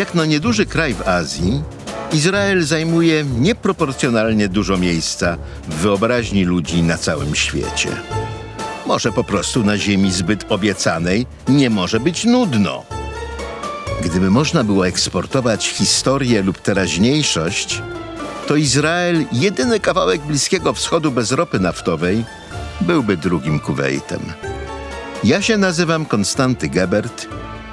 Jak na nieduży kraj w Azji, Izrael zajmuje nieproporcjonalnie dużo miejsca w wyobraźni ludzi na całym świecie. Może po prostu na ziemi zbyt obiecanej nie może być nudno. Gdyby można było eksportować historię lub teraźniejszość, to Izrael, jedyny kawałek Bliskiego Wschodu bez ropy naftowej, byłby drugim Kuwejtem. Ja się nazywam Konstanty Gebert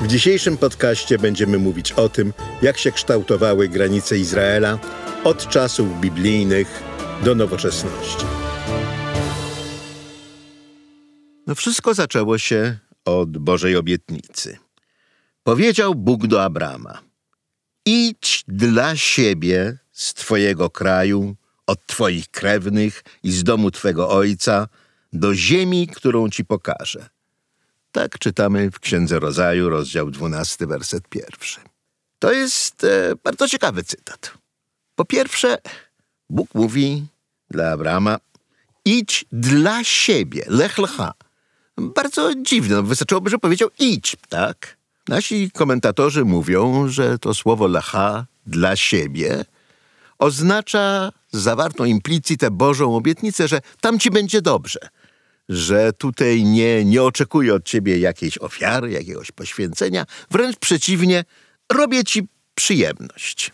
W dzisiejszym podcaście będziemy mówić o tym, jak się kształtowały granice Izraela od czasów biblijnych do nowoczesności. No wszystko zaczęło się od Bożej obietnicy. Powiedział Bóg do Abrama: Idź dla siebie z twojego kraju, od twoich krewnych i z domu twego ojca do ziemi, którą ci pokażę. Tak czytamy w Księdze Rozaju, rozdział 12, werset pierwszy. To jest e, bardzo ciekawy cytat. Po pierwsze, Bóg mówi dla Abrama: idź dla siebie, lech lecha. Bardzo dziwne, no, wystarczyłoby, że powiedział idź, tak? Nasi komentatorzy mówią, że to słowo lecha dla siebie oznacza zawartą implicitę Bożą obietnicę, że tam ci będzie dobrze, że tutaj nie, nie oczekuję od ciebie jakiejś ofiary, jakiegoś poświęcenia, wręcz przeciwnie, robię ci przyjemność.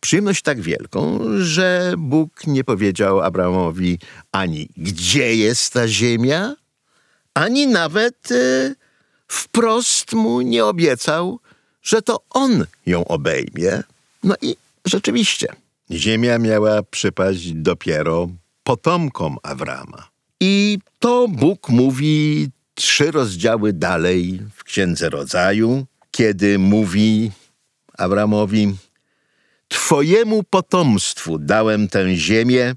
Przyjemność tak wielką, że Bóg nie powiedział Abramowi ani gdzie jest ta ziemia, ani nawet y, wprost mu nie obiecał, że to on ją obejmie. No i rzeczywiście, ziemia miała przypaść dopiero potomkom Abrama. I to Bóg mówi trzy rozdziały dalej w Księdze Rodzaju, kiedy mówi Abramowi: Twojemu potomstwu dałem tę ziemię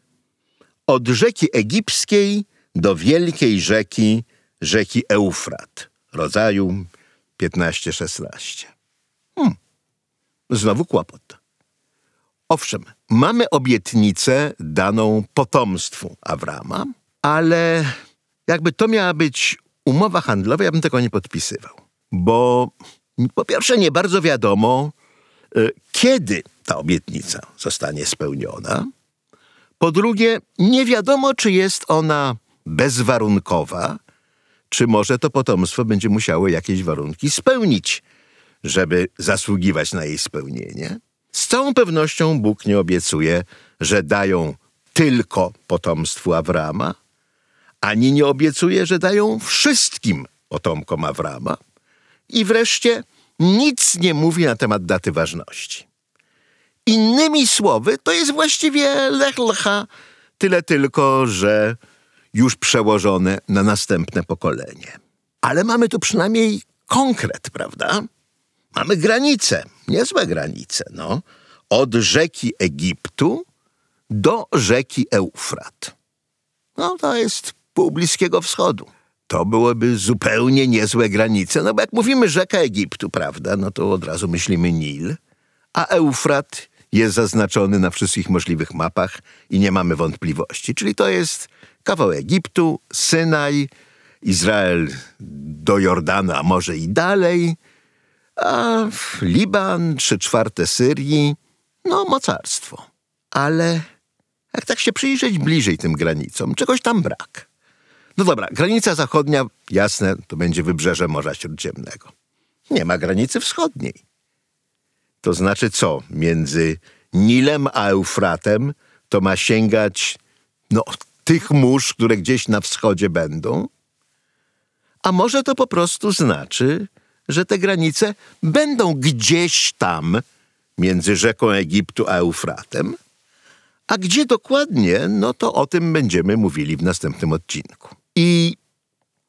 od rzeki egipskiej do wielkiej rzeki, rzeki Eufrat. Rodzaju 15-16. Hmm. Znowu kłopot. Owszem, mamy obietnicę daną potomstwu Abrama, ale jakby to miała być umowa handlowa, ja bym tego nie podpisywał. Bo po pierwsze nie bardzo wiadomo, y, kiedy ta obietnica zostanie spełniona. Po drugie, nie wiadomo, czy jest ona bezwarunkowa, czy może to potomstwo będzie musiało jakieś warunki spełnić, żeby zasługiwać na jej spełnienie. Z całą pewnością Bóg nie obiecuje, że dają tylko potomstwu Abrama, ani nie obiecuje, że dają wszystkim potomkom Abrama. I wreszcie nic nie mówi na temat daty ważności. Innymi słowy, to jest właściwie lech lecha, tyle tylko, że już przełożone na następne pokolenie. Ale mamy tu przynajmniej konkret, prawda? Mamy granice, niezłe granice, no. Od rzeki Egiptu do rzeki Eufrat. No to jest pół Bliskiego Wschodu. To byłoby zupełnie niezłe granice, no bo jak mówimy rzeka Egiptu, prawda, no to od razu myślimy Nil, a Eufrat jest zaznaczony na wszystkich możliwych mapach i nie mamy wątpliwości. Czyli to jest kawał Egiptu, Synaj, Izrael do Jordana, a może i dalej, a Liban, trzy czwarte Syrii, no mocarstwo. Ale jak tak się przyjrzeć bliżej tym granicom, czegoś tam brak. No dobra, granica zachodnia, jasne, to będzie wybrzeże Morza Śródziemnego. Nie ma granicy wschodniej. To znaczy co? Między Nilem a Eufratem to ma sięgać no, tych mórz, które gdzieś na wschodzie będą? A może to po prostu znaczy, że te granice będą gdzieś tam między rzeką Egiptu a Eufratem? A gdzie dokładnie, no to o tym będziemy mówili w następnym odcinku. I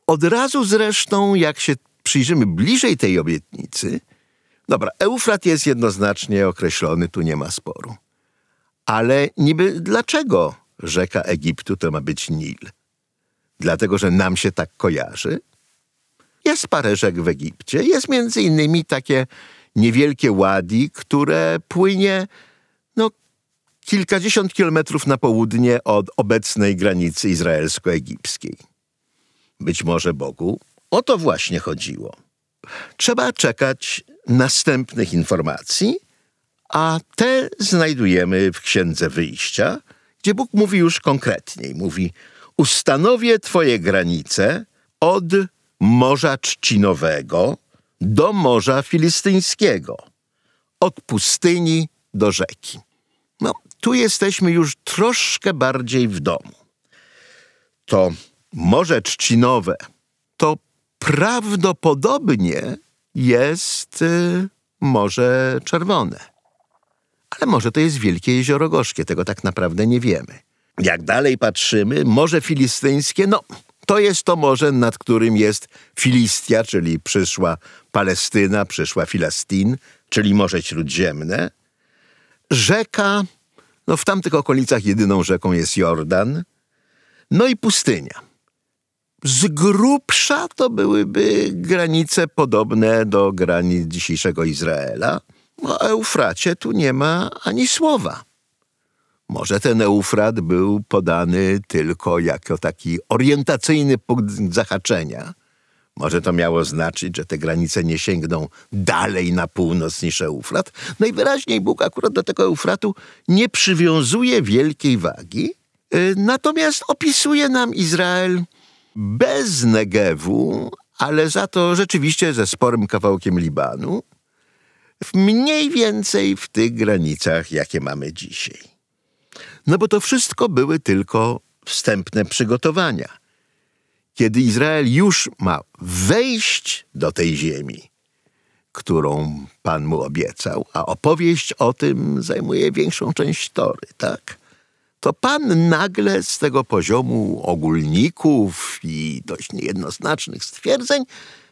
od razu zresztą, jak się przyjrzymy bliżej tej obietnicy, Dobra, Eufrat jest jednoznacznie określony, tu nie ma sporu. Ale niby dlaczego rzeka Egiptu to ma być Nil? Dlatego, że nam się tak kojarzy? Jest parę rzek w Egipcie. Jest między innymi takie niewielkie ładi, które płynie no, kilkadziesiąt kilometrów na południe od obecnej granicy izraelsko-egipskiej. Być może Bogu o to właśnie chodziło. Trzeba czekać następnych informacji, a te znajdujemy w Księdze Wyjścia, gdzie Bóg mówi już konkretniej. Mówi, ustanowię twoje granice od Morza Trzcinowego do Morza Filistyńskiego, od pustyni do rzeki. No, tu jesteśmy już troszkę bardziej w domu. To Morze Trzcinowe to prawdopodobnie jest y, Morze Czerwone. Ale może to jest Wielkie Jezioro Gorzkie, tego tak naprawdę nie wiemy. Jak dalej patrzymy, Morze Filistyńskie, no to jest to morze, nad którym jest Filistia, czyli przyszła Palestyna, przyszła Filastin, czyli Morze Śródziemne. Rzeka, no w tamtych okolicach jedyną rzeką jest Jordan, no i pustynia. Z grubsza to byłyby granice podobne do granic dzisiejszego Izraela. O Eufracie tu nie ma ani słowa. Może ten Eufrat był podany tylko jako taki orientacyjny punkt zahaczenia. Może to miało znaczyć, że te granice nie sięgną dalej na północ niż Eufrat. Najwyraźniej Bóg akurat do tego Eufratu nie przywiązuje wielkiej wagi, y, natomiast opisuje nam Izrael bez Negewu, ale za to rzeczywiście ze sporym kawałkiem Libanu, mniej więcej w tych granicach, jakie mamy dzisiaj. No bo to wszystko były tylko wstępne przygotowania. Kiedy Izrael już ma wejść do tej ziemi, którą Pan mu obiecał, a opowieść o tym zajmuje większą część tory, tak? To Pan nagle z tego poziomu ogólników i dość niejednoznacznych stwierdzeń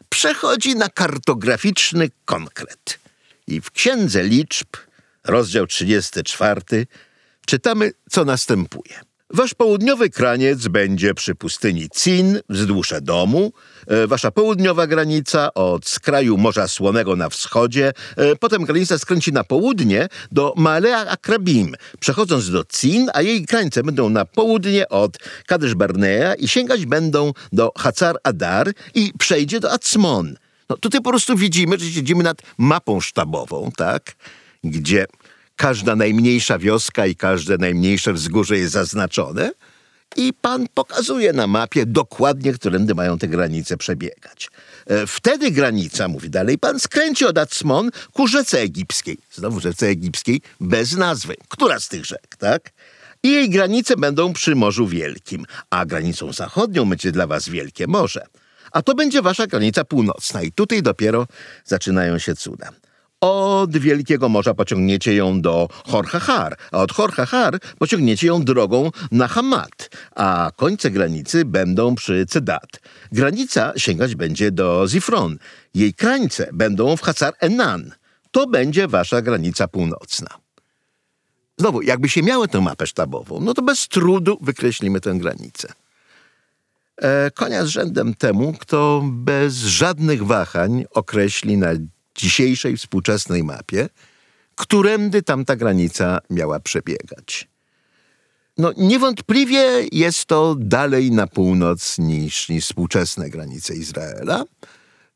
przechodzi na kartograficzny konkret. I w Księdze Liczb, rozdział 34, czytamy, co następuje. Wasz południowy kraniec będzie przy pustyni Cin wzdłuż domu, e, wasza południowa granica od skraju Morza Słonego na wschodzie, e, potem granica skręci na południe do Malea Akrabim, przechodząc do Cin, a jej granice będą na południe od Kadesh Barnea i sięgać będą do Hacar Adar i przejdzie do Acmon. No tutaj po prostu widzimy, że siedzimy nad mapą sztabową, tak? Gdzie każda najmniejsza wioska i każde najmniejsze wzgórze jest zaznaczone i pan pokazuje na mapie dokładnie, którędy mają te granice przebiegać. E, wtedy granica, mówi dalej pan, skręci od Acmon ku rzece egipskiej. Znowu rzece egipskiej bez nazwy. Która z tych rzek, tak? I jej granice będą przy Morzu Wielkim, a granicą zachodnią będzie dla was Wielkie Morze. A to będzie wasza granica północna i tutaj dopiero zaczynają się cuda. Od Wielkiego Morza pociągniecie ją do Horchahar, a od Horchahar pociągniecie ją drogą na Hamat, a końce granicy będą przy Cedat. Granica sięgać będzie do Zifron. Jej krańce będą w Hacar Enan. To będzie wasza granica północna. Znowu, jakby się miało tę mapę sztabową, no to bez trudu wykreślimy tę granicę. E, konia z rzędem temu, kto bez żadnych wahań określi na dzisiejszej współczesnej mapie, którędy tamta granica miała przebiegać. No, niewątpliwie jest to dalej na północ niż, niż współczesne granice Izraela.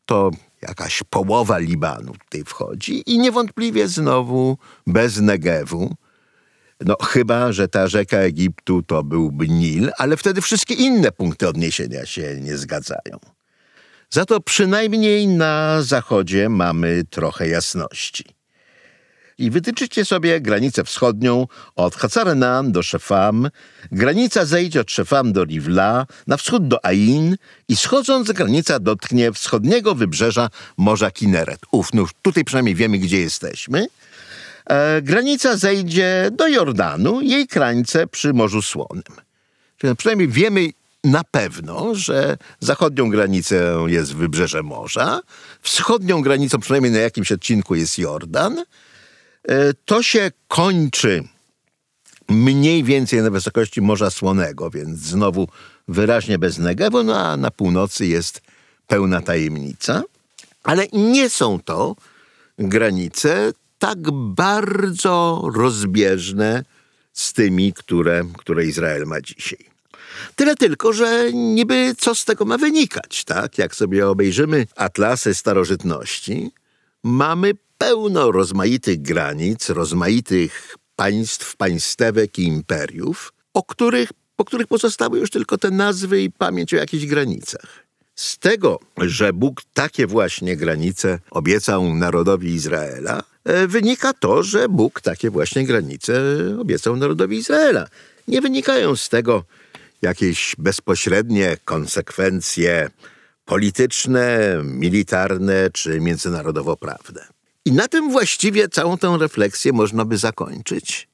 To jakaś połowa Libanu tutaj wchodzi i niewątpliwie znowu bez Negewu. No chyba, że ta rzeka Egiptu to byłby Nil, ale wtedy wszystkie inne punkty odniesienia się nie zgadzają. Za to przynajmniej na zachodzie mamy trochę jasności. I wytyczycie sobie granicę wschodnią od Hacarenan do Szefam, granica zejdzie od Szefam do Rivla, na wschód do Ain i schodząc granica dotknie wschodniego wybrzeża Morza Kineret. Uf, no tutaj przynajmniej wiemy, gdzie jesteśmy. E, granica zejdzie do Jordanu, jej krańce przy Morzu Słonym. Czyli przynajmniej wiemy, na pewno, że zachodnią granicą jest wybrzeże morza, wschodnią granicą przynajmniej na jakimś odcinku jest Jordan. E, to się kończy mniej więcej na wysokości Morza Słonego, więc znowu wyraźnie bez Negewu, no a na północy jest pełna tajemnica. Ale nie są to granice tak bardzo rozbieżne z tymi, które, które Izrael ma dzisiaj. Tyle tylko, że niby co z tego ma wynikać, tak? Jak sobie obejrzymy atlasy starożytności, mamy pełno rozmaitych granic, rozmaitych państw, państewek i imperiów, o których, po których pozostały już tylko te nazwy i pamięć o jakichś granicach. Z tego, że Bóg takie właśnie granice obiecał narodowi Izraela, e, wynika to, że Bóg takie właśnie granice obiecał narodowi Izraela. Nie wynikają z tego jakieś bezpośrednie konsekwencje polityczne, militarne czy międzynarodowo-prawne. I na tym właściwie całą tę refleksję można by zakończyć,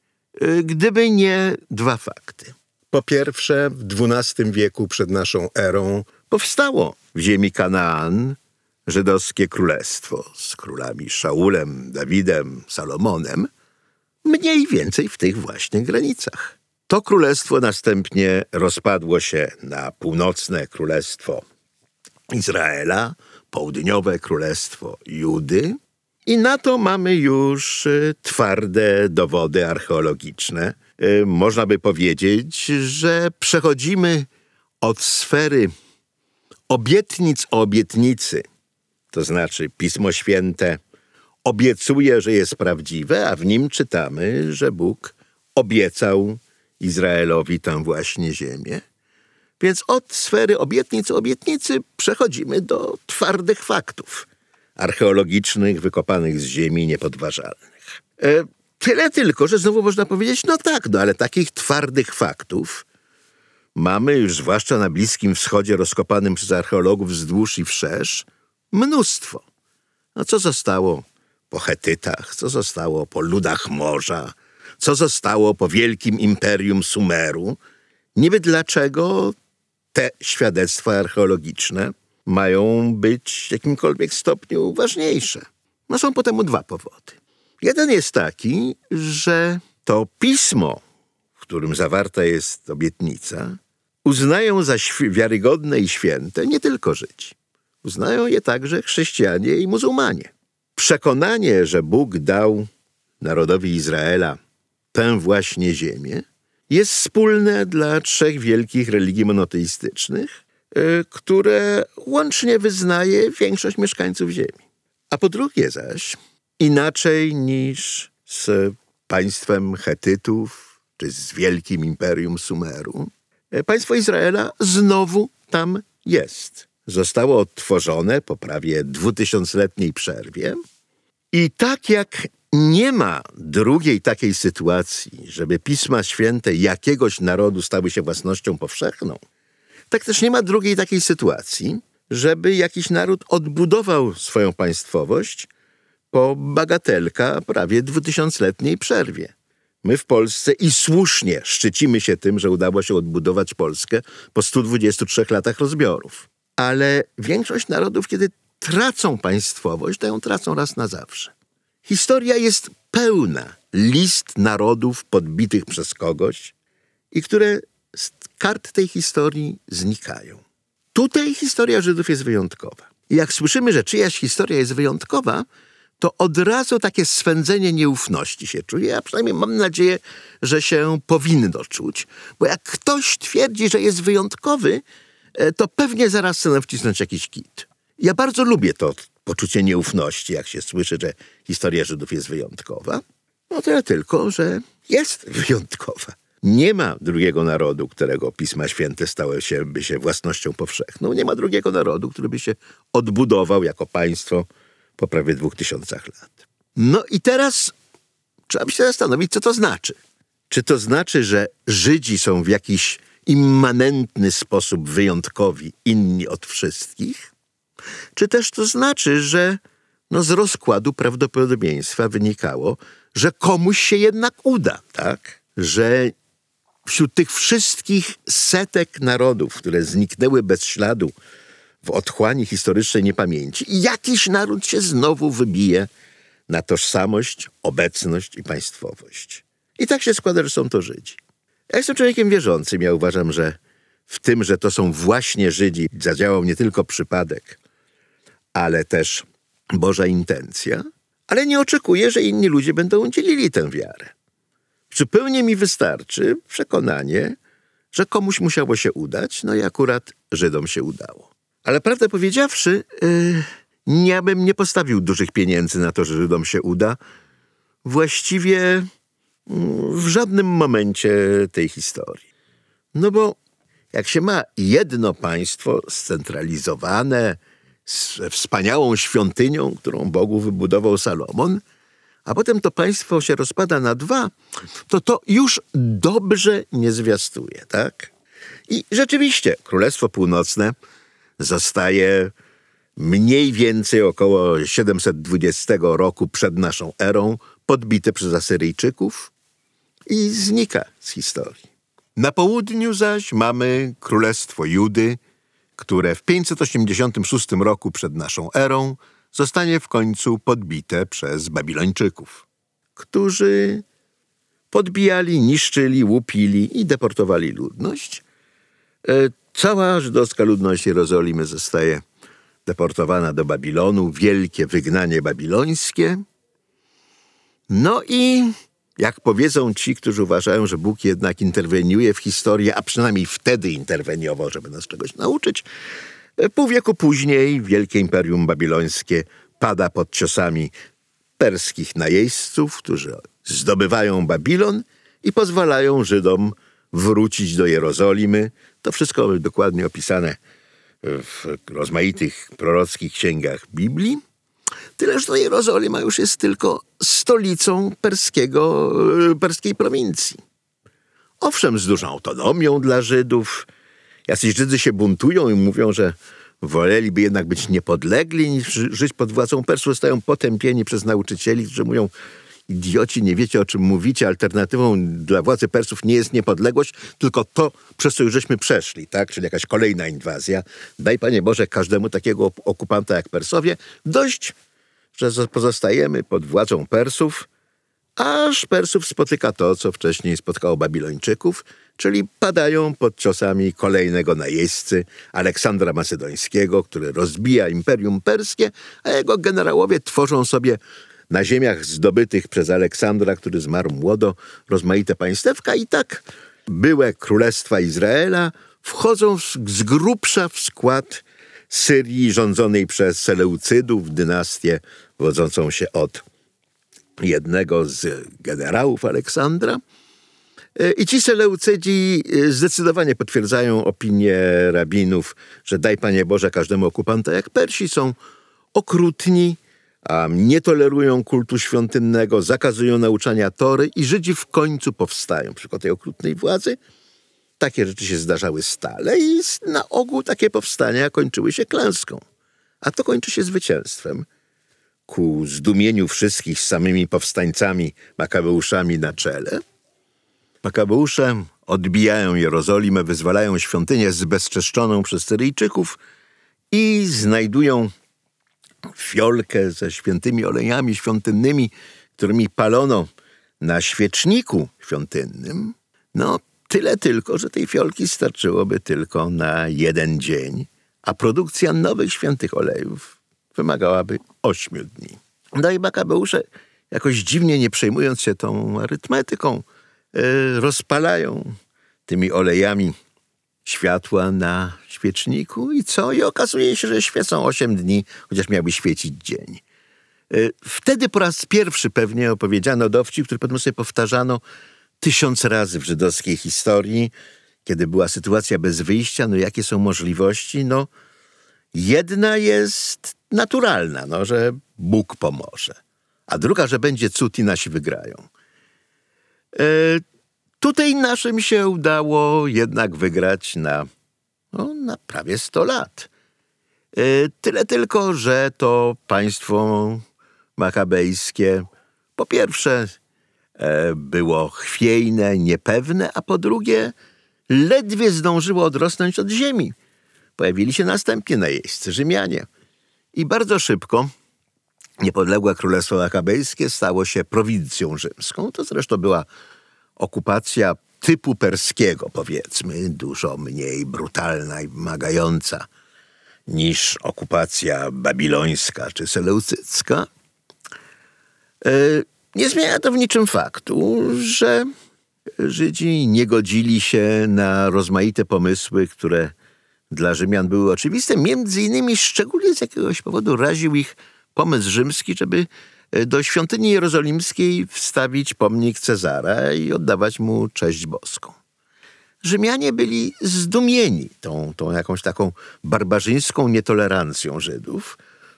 y, gdyby nie dwa fakty. Po pierwsze, w XII wieku przed naszą erą powstało w ziemi Kanaan żydowskie królestwo z królami Szaulem, Dawidem, Salomonem, mniej więcej w tych właśnie granicach. To królestwo następnie rozpadło się na północne królestwo Izraela, południowe królestwo Judy, i na to mamy już y, twarde dowody archeologiczne. Y, można by powiedzieć, że przechodzimy od sfery obietnic o obietnicy, to znaczy Pismo Święte obiecuje, że jest prawdziwe, a w nim czytamy, że Bóg obiecał Izraelowi tę właśnie ziemię. Więc od sfery obietnic obietnicy przechodzimy do twardych faktów archeologicznych wykopanych z ziemi niepodważalnych. E, tyle tylko, że znowu można powiedzieć, no tak, no ale takich twardych faktów mamy już zwłaszcza na Bliskim Wschodzie rozkopanym przez archeologów wzdłuż i wszerz mnóstwo. No co zostało po Hetytach, co zostało po ludach morza, co zostało po wielkim imperium Sumeru. Niby dlaczego te świadectwa archeologiczne mają być w jakimkolwiek stopniu ważniejsze. No są po temu dwa powody. Jeden jest taki, że to pismo, w którym zawarta jest obietnica, uznają za wiarygodne i święte nie tylko Żydzi. Uznają je także chrześcijanie i muzułmanie. Przekonanie, że Bóg dał narodowi Izraela tę właśnie ziemię, jest wspólne dla trzech wielkich religii monoteistycznych, Y, które łącznie wyznaje większość mieszkańców Ziemi. A po drugie zaś, inaczej niż z państwem Hetytów, czy z wielkim imperium Sumeru, y, państwo Izraela znowu tam jest. Zostało odtworzone po prawie dwutysiącletniej przerwie i tak jak nie ma drugiej takiej sytuacji, żeby Pisma Święte jakiegoś narodu stały się własnością powszechną, tak też nie ma drugiej takiej sytuacji, żeby jakiś naród odbudował swoją państwowość po bagatelka prawie dwutysiącletniej przerwie. My w Polsce i słusznie szczycimy się tym, że udało się odbudować Polskę po 123 latach rozbiorów. Ale większość narodów, kiedy tracą państwowość, to ją tracą raz na zawsze. Historia jest pełna list narodów podbitych przez kogoś i które z kart tej historii znikają. Tutaj historia Żydów jest wyjątkowa. I jak słyszymy, że czyjaś historia jest wyjątkowa, to od razu takie swędzenie nieufności się czuje, a przynajmniej mam nadzieję, że się powinno czuć. Bo jak ktoś twierdzi, że jest wyjątkowy, e, to pewnie zaraz nam wcisnąć jakiś kit. Ja bardzo lubię to poczucie nieufności, jak się słyszy, że historia Żydów jest wyjątkowa. No tyle tylko, że jest wyjątkowa. Nie ma drugiego narodu, którego Pisma Święte stały się, by się własnością powszechną. Nie ma drugiego narodu, który by się odbudował jako państwo po prawie dwóch tysiącach lat. No i teraz trzeba się zastanowić, co to znaczy. Czy to znaczy, że Żydzi są w jakiś immanentny sposób wyjątkowi, inni od wszystkich? Czy też to znaczy, że no z rozkładu prawdopodobieństwa wynikało, że komuś się jednak uda, tak? Że wśród tych wszystkich setek narodów, które zniknęły bez śladu w otchłani historycznej niepamięci, jakiś naród się znowu wybije na tożsamość, obecność i państwowość. I tak się składa, że są to Żydzi. Ja jestem człowiekiem wierzącym. Ja uważam, że w tym, że to są właśnie Żydzi, zadziałał nie tylko przypadek, ale też Boża intencja, ale nie oczekuję, że inni ludzie będą dzielili tę wiarę. Zupełnie mi wystarczy przekonanie, że komuś musiało się udać, no i akurat Żydom się udało. Ale prawdę powiedziawszy, yy, ja bym nie postawił dużych pieniędzy na to, że Żydom się uda. Właściwie yy, w żadnym momencie tej historii. No bo jak się ma jedno państwo scentralizowane, z wspaniałą świątynią, którą Bogu wybudował Salomon, a potem to państwo się rozpada na dwa, to to już dobrze nie zwiastuje, tak? I rzeczywiście Królestwo Północne zostaje mniej więcej około 720 roku przed naszą erą podbite przez Asyryjczyków i znika z historii. Na południu zaś mamy Królestwo Judy, które w 586 roku przed naszą erą zostanie w końcu podbite przez Babilończyków, którzy podbijali, niszczyli, łupili i deportowali ludność. E, cała żydowska ludność Jerozolimy zostaje deportowana do Babilonu, wielkie wygnanie babilońskie. No i jak powiedzą ci, którzy uważają, że Bóg jednak interweniuje w historię, a przynajmniej wtedy interweniował, żeby nas czegoś nauczyć, pół wieku później wielkie imperium babilońskie pada pod ciosami perskich najeźdźców, którzy zdobywają Babilon i pozwalają Żydom wrócić do Jerozolimy. To wszystko dokładnie opisane w rozmaitych prorockich księgach Biblii. Tyle, że Jerozolima już jest tylko stolicą perskiego, perskiej prowincji. Owszem, z dużą autonomią dla Żydów. Jacyś Żydzy się buntują i mówią, że woleliby jednak być niepodlegli niż żyć pod władzą Persów. Zostają potępieni przez nauczycieli, którzy mówią, idioci, nie wiecie o czym mówicie, alternatywą dla władzy Persów nie jest niepodległość, tylko to, przez co już żeśmy przeszli, tak? Czyli jakaś kolejna inwazja. Daj, Panie Boże, każdemu takiego okupanta jak Persowie dość że pozostajemy pod władzą Persów, aż Persów spotyka to, co wcześniej spotkało Babilończyków, czyli padają pod ciosami kolejnego najeźdźcy, Aleksandra Macedońskiego, który rozbija Imperium Perskie, a jego generałowie tworzą sobie na ziemiach zdobytych przez Aleksandra, który zmarł młodo, rozmaite państewka i tak byłe królestwa Izraela wchodzą z grubsza w skład Syrii rządzonej przez Seleucydów, dynastię wodzącą się od jednego z generałów Aleksandra. I ci Seleucydzi e, zdecydowanie potwierdzają opinię rabinów, że daj Panie Boże każdemu okupanta jak Persi są okrutni, a nie tolerują kultu świątynnego, zakazują nauczania Tory i Żydzi w końcu powstają przeciwko tej okrutnej władzy. Takie rzeczy się zdarzały stale i na ogół takie powstania kończyły się klęską. A to kończy się zwycięstwem ku zdumieniu wszystkich samymi powstańcami Makabeuszami na czele. Makabeusze odbijają Jerozolimę, wyzwalają świątynię zbezczeszczoną przez Syryjczyków i znajdują fiolkę ze świętymi olejami świątynnymi, którymi palono na świeczniku świątynnym. No, tyle tylko, że tej fiolki starczyłoby tylko na jeden dzień, a produkcja nowych świętych olejów wymagałaby ośmiu dni. No i Makabeusze, jakoś dziwnie nie przejmując się tą arytmetyką, yy, rozpalają tymi olejami światła na świeczniku i co? I okazuje się, że świecą osiem dni, chociaż miałby świecić dzień. Yy, wtedy po raz pierwszy pewnie opowiedziano dowcip, który potem sobie powtarzano tysiąc razy w żydowskiej historii, kiedy była sytuacja bez wyjścia, no jakie są możliwości? No, jedna jest naturalna, no, że Bóg pomoże, a druga, że będzie cud i nasi wygrają. Tutaj naszym się udało jednak wygrać na, no, na prawie 100 lat. E, tyle tylko, że to państwo makabejskie po pierwsze e, było chwiejne, niepewne, a po drugie ledwie zdążyło odrosnąć od ziemi. Pojawili się następnie najeźdźcy Rzymianie. I bardzo szybko niepodległe Królestwo Makabejskie stało się prowincją rzymską. To zresztą była okupacja typu perskiego, powiedzmy, dużo mniej brutalna i wymagająca niż okupacja babilońska czy seleucycka. E, nie zmienia to w niczym faktu, że Żydzi nie godzili się na rozmaite pomysły, które dla Rzymian były oczywiste. Między innymi szczególnie z jakiegoś powodu raził ich pomysł rzymski, żeby do świątyni jerozolimskiej wstawić pomnik Cezara i oddawać mu cześć boską. Rzymianie byli zdumieni tą, tą jakąś taką barbarzyńską nietolerancją Żydów.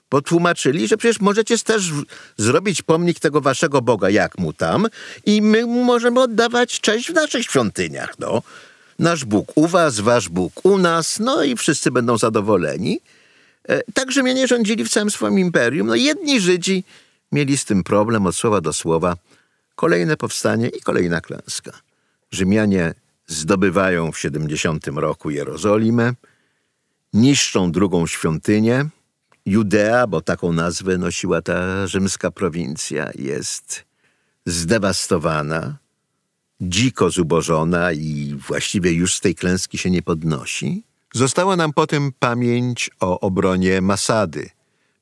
Potłumaczyli, że przecież możecie też zrobić pomnik tego waszego Boga, jak mu tam, i my możemy oddawać cześć w naszych świątyniach. No. Nasz Bóg u was, wasz Bóg u nas, no i wszyscy będą zadowoleni. E, tak Rzymianie rządzili w całym swoim imperium. No jedni Żydzi mieli z tym problem od słowa do słowa. Kolejne powstanie i kolejna klęska. Rzymianie zdobywają w 70 roku Jerozolimę, niszczą drugą świątynię. Judea, bo taką nazwę nosiła ta rzymska prowincja, jest zdewastowana, dziko zubożona i właściwie już z tej klęski się nie podnosi. Została nam potem pamięć o obronie Masady,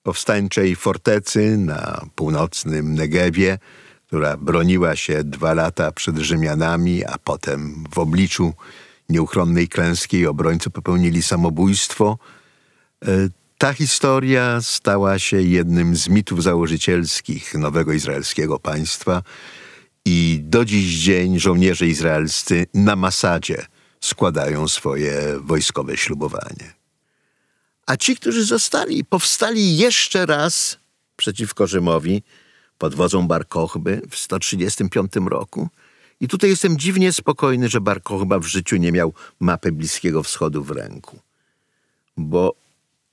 powstańczej fortecy na północnym Negewie, która broniła się dwa lata przed Rzymianami, a potem w obliczu nieuchronnej klęski obrońcy popełnili samobójstwo. E, ta historia stała się jednym z mitów założycielskich nowego izraelskiego państwa i do dziś dzień żołnierze izraelscy na Masadzie składają swoje wojskowe ślubowanie. A ci, którzy zostali, powstali jeszcze raz przeciwko Rzymowi pod wodzą Bar Kochby w 135 roku. I tutaj jestem dziwnie spokojny, że Bar Kochba w życiu nie miał mapy Bliskiego Wschodu w ręku. Bo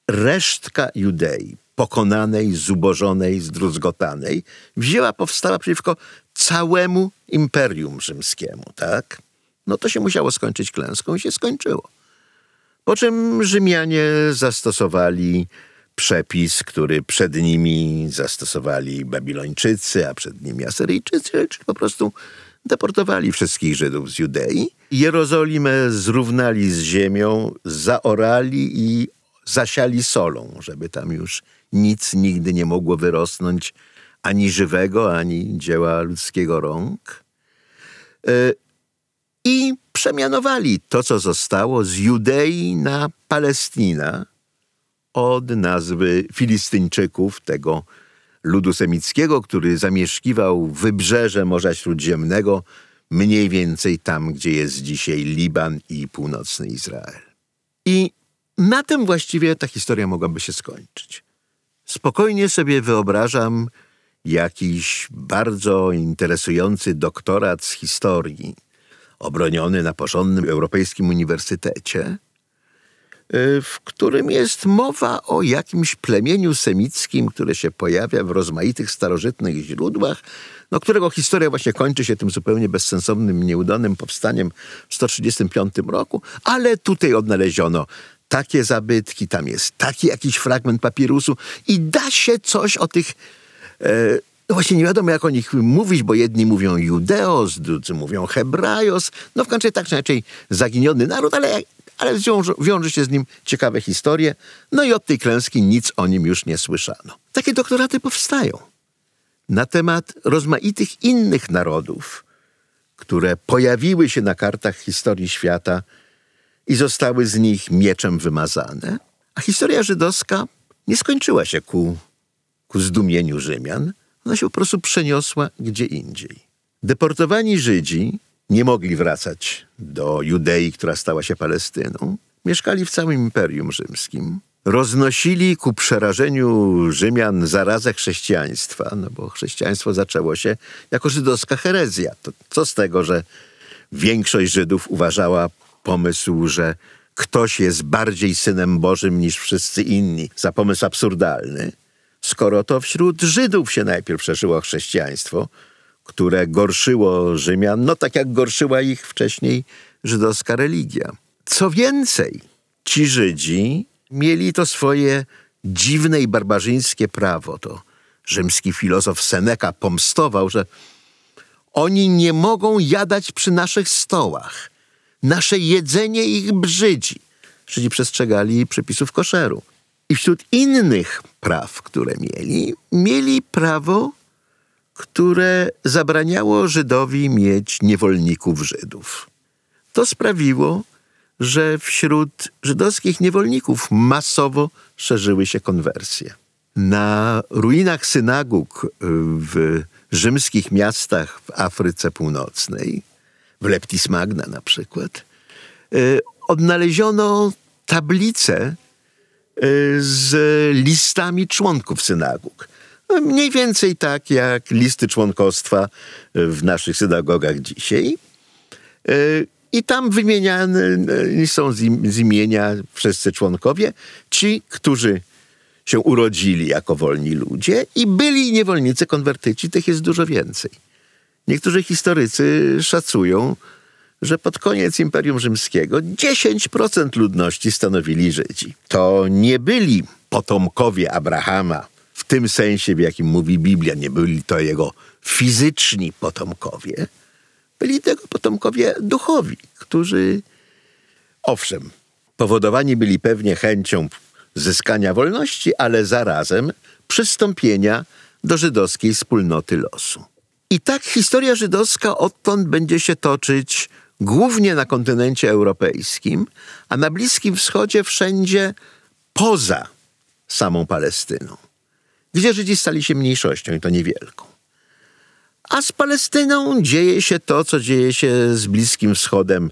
resztka Judei, pokonanej, zubożonej, zdruzgotanej, wzięła, powstała przeciwko całemu Imperium Rzymskiemu, tak? No to się musiało skończyć klęską i się skończyło. Po czym Rzymianie zastosowali przepis, który przed nimi zastosowali Babilończycy, a przed nimi Asyryjczycy, czyli po prostu deportowali wszystkich Żydów z Judei. Jerozolimę zrównali z ziemią, zaorali i zasiali solą, żeby tam już nic nigdy nie mogło wyrosnąć ani żywego, ani dzieła ludzkiego rąk. E, I przemianowali to, co zostało z Judei na Palestina od nazwy Filistyńczyków, tego ludu semickiego, który zamieszkiwał wybrzeże Morza Śródziemnego, mniej więcej tam, gdzie jest dzisiaj Liban i północny Izrael. I na tym właściwie ta historia mogłaby się skończyć. Spokojnie sobie wyobrażam jakiś bardzo interesujący doktorat z historii, obroniony na porządnym europejskim uniwersytecie, y, w którym jest mowa o jakimś plemieniu semickim, które się pojawia w rozmaitych starożytnych źródłach, no, którego historia właśnie kończy się tym zupełnie bezsensownym, nieudanym powstaniem w 135 roku, ale tutaj odnaleziono takie zabytki, tam jest taki jakiś fragment papirusu i da się coś o tych e, no właśnie nie wiadomo, jak o nich mówić, bo jedni mówią Judeos, drudzy mówią Hebrajos. No w końcu tak czy inaczej zaginiony naród, ale, ale wiąże, wiąże się z nim ciekawe historie. No i od tej klęski nic o nim już nie słyszano. Takie doktoraty powstają na temat rozmaitych innych narodów, które pojawiły się na kartach historii świata i zostały z nich mieczem wymazane. A historia żydowska nie skończyła się ku, ku zdumieniu Rzymian – ona się po prostu przeniosła gdzie indziej. Deportowani Żydzi nie mogli wracać do Judei, która stała się Palestyną. Mieszkali w całym Imperium Rzymskim. Roznosili ku przerażeniu Rzymian zarazę chrześcijaństwa, no bo chrześcijaństwo zaczęło się jako żydowska herezja. To co z tego, że większość Żydów uważała pomysł, że ktoś jest bardziej synem Bożym niż wszyscy inni, za pomysł absurdalny skoro to wśród Żydów się najpierw przeżyło chrześcijaństwo, które gorszyło Rzymian, no tak jak gorszyła ich wcześniej żydowska religia. Co więcej, ci Żydzi mieli to swoje dziwne i barbarzyńskie prawo. To rzymski filozof Seneca pomstował, że oni nie mogą jadać przy naszych stołach. Nasze jedzenie ich brzydzi. Żydzi przestrzegali przepisów koszeru. I wśród innych praw, które mieli, mieli prawo, które zabraniało Żydowi mieć niewolników Żydów. To sprawiło, że wśród żydowskich niewolników masowo szerzyły się konwersje. Na ruinach synagog w rzymskich miastach w Afryce Północnej, w Leptis Magna na przykład, e, odnaleziono tablice z listami członków synagog. Mniej więcej tak jak listy członkostwa w naszych synagogach dzisiaj. E, I tam wymieniani są z imienia wszyscy członkowie, ci, którzy się urodzili jako wolni ludzie i byli niewolnicy konwertyci, tych jest dużo więcej. Niektórzy historycy szacują, że pod koniec Imperium Rzymskiego 10% ludności stanowili Żydzi. To nie byli potomkowie Abrahama w tym sensie, w jakim mówi Biblia, nie byli to jego fizyczni potomkowie, byli tego potomkowie duchowi, którzy owszem, powodowani byli pewnie chęcią zyskania wolności, ale zarazem przystąpienia do żydowskiej wspólnoty losu. I tak historia żydowska odtąd będzie się toczyć głównie na kontynencie europejskim, a na Bliskim Wschodzie wszędzie poza samą Palestyną, gdzie Żydzi stali się mniejszością i to niewielką. A z Palestyną dzieje się to, co dzieje się z Bliskim Wschodem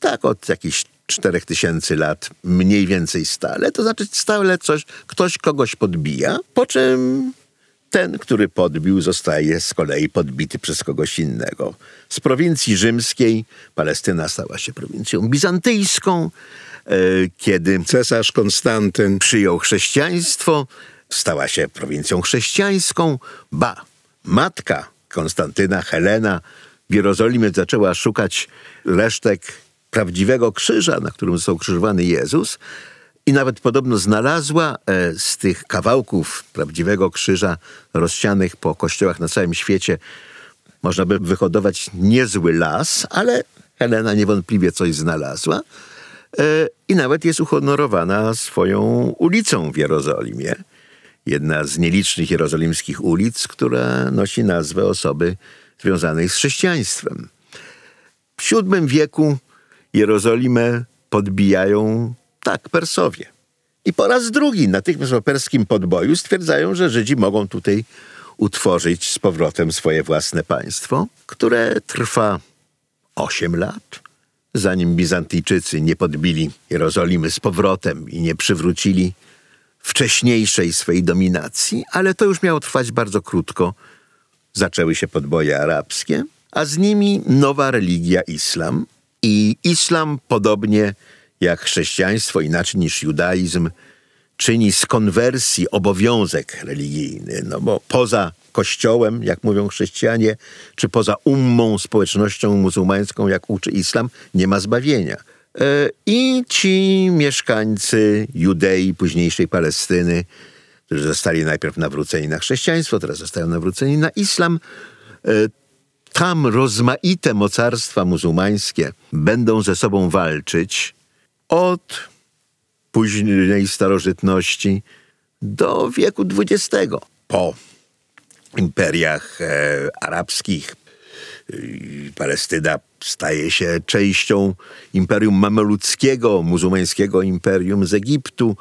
tak od jakichś czterech tysięcy lat mniej więcej stale, to znaczy stale coś, ktoś kogoś podbija, po czym ten, który podbił, zostaje z kolei podbity przez kogoś innego. Z prowincji rzymskiej Palestyna stała się prowincją bizantyjską. E, kiedy cesarz Konstantyn przyjął chrześcijaństwo, stała się prowincją chrześcijańską. Ba, matka Konstantyna, Helena, w Jerozolimie zaczęła szukać resztek prawdziwego krzyża, na którym został krzyżowany Jezus. I nawet podobno znalazła e, z tych kawałków prawdziwego krzyża rozsianych po kościołach na całym świecie, można by wyhodować niezły las, ale Helena niewątpliwie coś znalazła. E, I nawet jest uhonorowana swoją ulicą w Jerozolimie. Jedna z nielicznych jerozolimskich ulic, która nosi nazwę osoby związanej z chrześcijaństwem. W VII wieku Jerozolimę podbijają tak Persowie. I po raz drugi natychmiast po perskim podboju stwierdzają, że Żydzi mogą tutaj utworzyć z powrotem swoje własne państwo, które trwa 8 lat, zanim Bizantyjczycy nie podbili Jerozolimy z powrotem i nie przywrócili wcześniejszej swej dominacji, ale to już miało trwać bardzo krótko. Zaczęły się podboje arabskie, a z nimi nowa religia islam, i islam, podobnie jak chrześcijaństwo, inaczej niż judaizm, czyni z konwersji obowiązek religijny, no bo poza kościołem, jak mówią chrześcijanie, czy poza ummą, społecznością muzułmańską, jak uczy islam, nie ma zbawienia. E, I ci mieszkańcy Judei, późniejszej Palestyny, którzy zostali najpierw nawróceni na chrześcijaństwo, teraz zostają nawróceni na islam, e, tam rozmaite mocarstwa muzułmańskie będą ze sobą walczyć od późnej starożytności do wieku XX. Po imperiach e, arabskich Palestyna staje się częścią imperium mameludzkiego, muzułmańskiego imperium z Egiptu.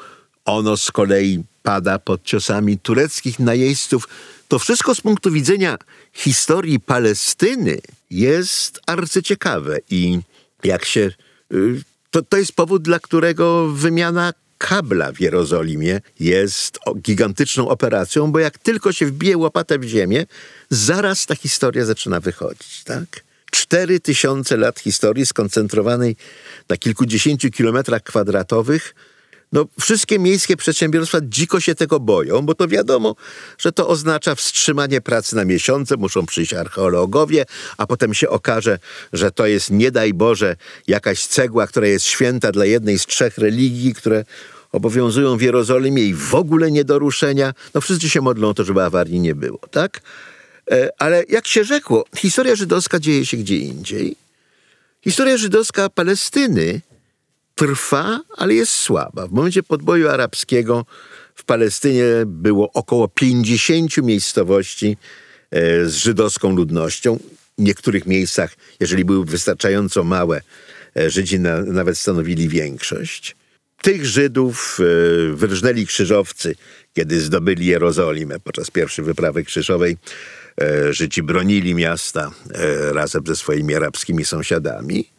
Ono z kolei pada pod ciosami tureckich najeźdźców to wszystko z punktu widzenia historii Palestyny jest arcyciekawe i jak się... To, to jest powód, dla którego wymiana kabla w Jerozolimie jest gigantyczną operacją, bo jak tylko się wbije łopatę w ziemię, zaraz ta historia zaczyna wychodzić, tak? Cztery tysiące lat historii skoncentrowanej na kilkudziesięciu kilometrach kwadratowych No, wszystkie miejskie przedsiębiorstwa dziko się tego boją, bo to wiadomo, że to oznacza wstrzymanie pracy na miesiące, muszą przyjść archeologowie, a potem się okaże, że to jest, nie daj Boże, jakaś cegła, która jest święta dla jednej z trzech religii, które obowiązują w Jerozolimie i w ogóle nie do ruszenia. No wszyscy się modlą o to, żeby awarii nie było, tak? E, ale jak się rzekło, historia żydowska dzieje się gdzie indziej. Historia żydowska Palestyny trwa, ale jest słaba. W momencie podboju arabskiego w Palestynie było około 50 miejscowości e, z żydowską ludnością. W niektórych miejscach, jeżeli były wystarczająco małe, e, Żydzi na, nawet stanowili większość. Tych Żydów e, wyrżnęli krzyżowcy, kiedy zdobyli Jerozolimę podczas pierwszej wyprawy krzyżowej. Żydzi bronili miasta razem ze swoimi arabskimi sąsiadami.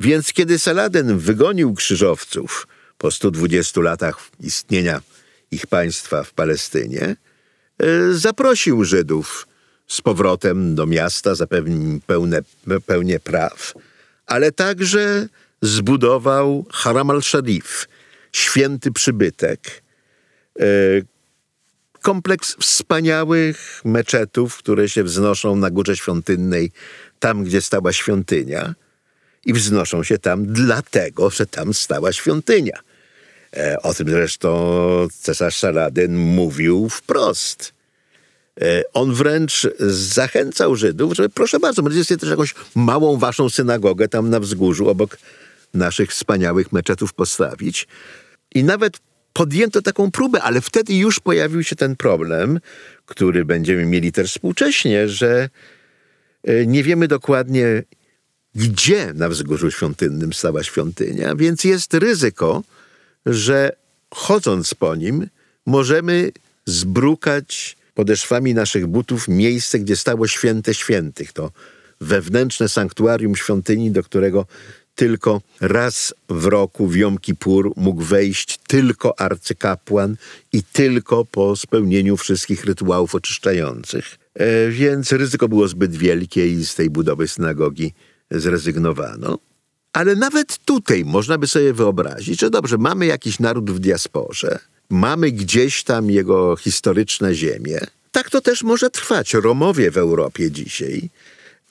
Więc kiedy Saladin wygonił krzyżowców po 120 latach istnienia ich państwa w Palestynie, e, zaprosił Żydów z powrotem do miasta, zapewnił im pełne, pełnię praw, ale także zbudował Haram al-Sharif, święty przybytek, e, kompleks wspaniałych meczetów, które się wznoszą na górze świątynnej, tam gdzie stała świątynia – i wznoszą się tam dlatego, że tam stała świątynia. E, o tym zresztą cesarz Saladyn mówił wprost. E, on wręcz zachęcał Żydów, że proszę bardzo, będziecie też jakąś małą waszą synagogę tam na wzgórzu obok naszych wspaniałych meczetów postawić. I nawet podjęto taką próbę, ale wtedy już pojawił się ten problem, który będziemy mieli też współcześnie, że e, nie wiemy dokładnie, gdzie na wzgórzu świątynnym stała świątynia, więc jest ryzyko, że chodząc po nim możemy zbrukać podeszwami naszych butów miejsce, gdzie stało święte świętych. To wewnętrzne sanktuarium świątyni, do którego tylko raz w roku w Jom Kippur mógł wejść tylko arcykapłan i tylko po spełnieniu wszystkich rytuałów oczyszczających. E, więc ryzyko było zbyt wielkie i z tej budowy synagogi zrezygnowano. Ale nawet tutaj można by sobie wyobrazić, że dobrze, mamy jakiś naród w diasporze, mamy gdzieś tam jego historyczne ziemie. Tak to też może trwać. Romowie w Europie dzisiaj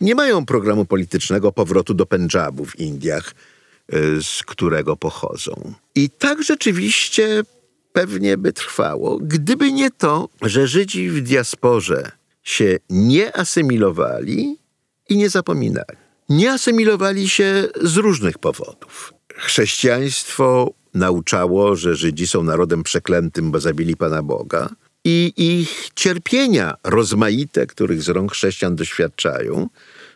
nie mają programu politycznego powrotu do Pendżabu w Indiach, y, z którego pochodzą. I tak rzeczywiście pewnie by trwało, gdyby nie to, że Żydzi w diasporze się nie asymilowali i nie zapominali nie asymilowali się z różnych powodów. Chrześcijaństwo nauczało, że Żydzi są narodem przeklętym, bo zabili Pana Boga. I ich cierpienia rozmaite, których z rąk chrześcijan doświadczają,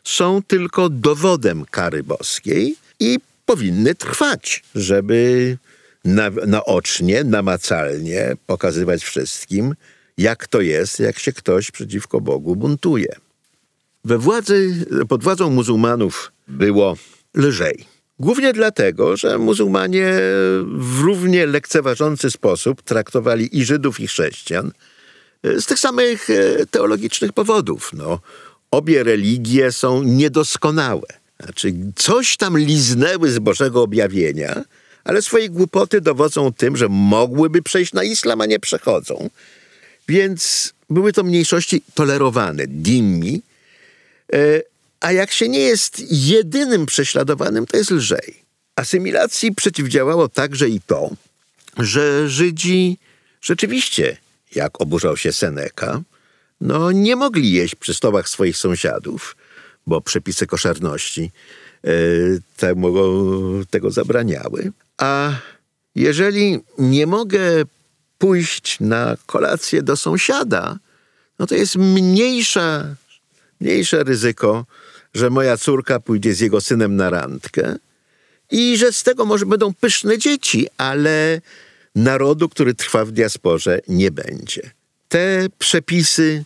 są tylko dowodem kary boskiej i powinny trwać, żeby na, naocznie, namacalnie pokazywać wszystkim, jak to jest, jak się ktoś przeciwko Bogu buntuje. We władzy, pod władzą muzułmanów było lżej. Głównie dlatego, że muzułmanie w równie lekceważący sposób traktowali i Żydów, i chrześcijan z tych samych e, teologicznych powodów. No, obie religie są niedoskonałe. Znaczy, coś tam liznęły z Bożego objawienia, ale swojej głupoty dowodzą tym, że mogłyby przejść na islam, a nie przechodzą. Więc były to mniejszości tolerowane, dimmi, E, a jak się nie jest jedynym prześladowanym, to jest lżej. Asymilacji przeciwdziałało także i to, że Żydzi rzeczywiście, jak oburzał się Seneca, no nie mogli jeść przy stołach swoich sąsiadów, bo przepisy koszerności e, tego, tego zabraniały. A jeżeli nie mogę pójść na kolację do sąsiada, no to jest mniejsza mniejsze ryzyko, że moja córka pójdzie z jego synem na randkę i że z tego może będą pyszne dzieci, ale narodu, który trwa w diasporze, nie będzie. Te przepisy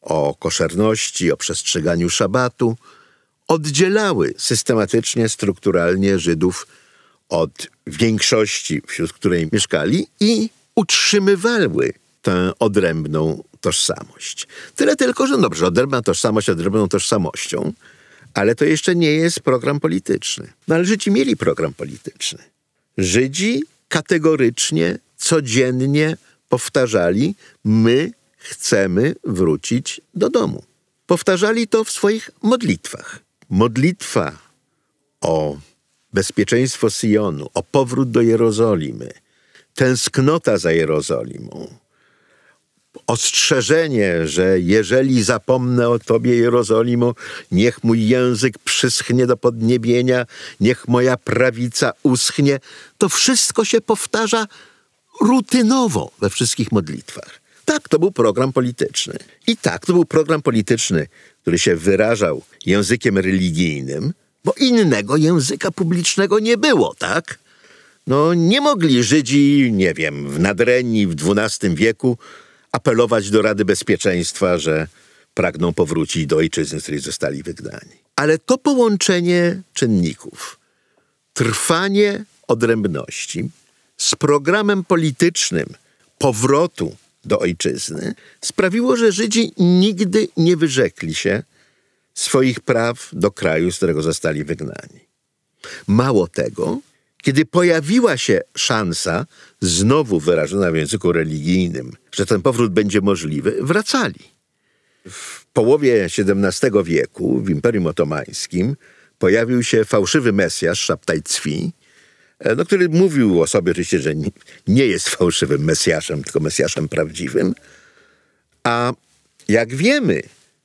o koszerności, o przestrzeganiu szabatu oddzielały systematycznie, strukturalnie Żydów od większości, wśród której mieszkali i utrzymywały tę odrębną tożsamość. Tyle tylko, że dobrze, odrębna tożsamość odrębną tożsamością, ale to jeszcze nie jest program polityczny. No ale Żydzi mieli program polityczny. Żydzi kategorycznie, codziennie powtarzali: My chcemy wrócić do domu. Powtarzali to w swoich modlitwach. Modlitwa o bezpieczeństwo Syjonu, o powrót do Jerozolimy, tęsknota za Jerozolimą, ostrzeżenie, że jeżeli zapomnę o Tobie, Jerozolimo, niech mój język przyschnie do podniebienia, niech moja prawica uschnie, to wszystko się powtarza rutynowo we wszystkich modlitwach. Tak, to był program polityczny. I tak, to był program polityczny, który się wyrażał językiem religijnym, bo innego języka publicznego nie było, tak? No, nie mogli Żydzi, nie wiem, w Nadrenii w XII wieku apelować do Rady Bezpieczeństwa, że pragną powrócić do ojczyzny, z której zostali wygnani. Ale to połączenie czynników, trwanie odrębności z programem politycznym powrotu do ojczyzny sprawiło, że Żydzi nigdy nie wyrzekli się swoich praw do kraju, z którego zostali wygnani. Mało tego, kiedy pojawiła się szansa, znowu wyrażona w języku religijnym, że ten powrót będzie możliwy, wracali. W połowie XVII wieku w Imperium Otomańskim pojawił się fałszywy mesjasz Szabtaj Cwi, e, no, który mówił o sobie oczywiście, że nie jest fałszywym mesjaszem, tylko mesjaszem prawdziwym. A jak wiemy,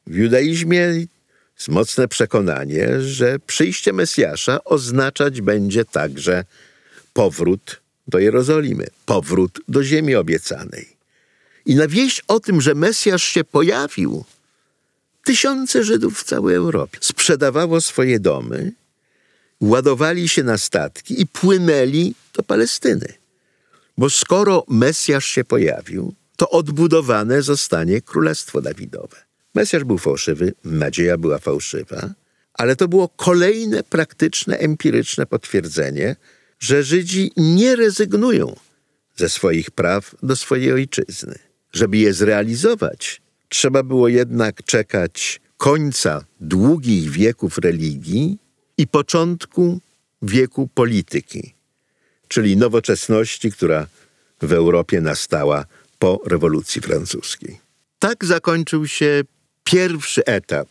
w judaizmie jest mocne przekonanie, że przyjście Mesjasza oznaczać będzie także powrót do Jerozolimy, powrót do ziemi obiecanej. I na wieść o tym, że Mesjasz się pojawił, tysiące Żydów w całej Europie sprzedawało swoje domy, ładowali się na statki i płynęli do Palestyny. Bo skoro Mesjasz się pojawił, to odbudowane zostanie Królestwo Dawidowe. Mesjasz był fałszywy, nadzieja była fałszywa, ale to było kolejne praktyczne, empiryczne potwierdzenie, że Żydzi nie rezygnują ze swoich praw do swojej ojczyzny. Żeby je zrealizować, trzeba było jednak czekać końca długich wieków religii i początku wieku polityki, czyli nowoczesności, która w Europie nastała po rewolucji francuskiej. Tak zakończył się pierwszy etap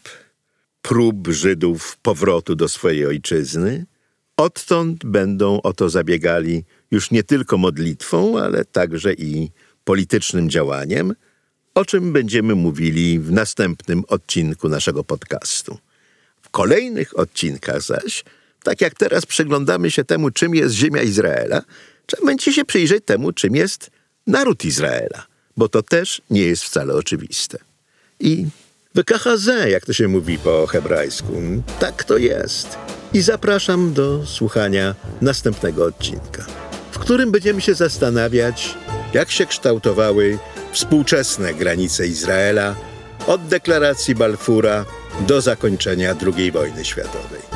prób Żydów powrotu do swojej ojczyzny. Odtąd będą o to zabiegali już nie tylko modlitwą, ale także i politycznym działaniem, o czym będziemy mówili w następnym odcinku naszego podcastu. W kolejnych odcinkach zaś, tak jak teraz przyglądamy się temu, czym jest ziemia Izraela, trzeba będzie się przyjrzeć temu, czym jest naród Izraela, bo to też nie jest wcale oczywiste. I WKHZ, jak to się mówi po hebrajsku. Tak to jest. I zapraszam do słuchania następnego odcinka, w którym będziemy się zastanawiać, jak się kształtowały współczesne granice Izraela od deklaracji Balfura do zakończenia II wojny światowej.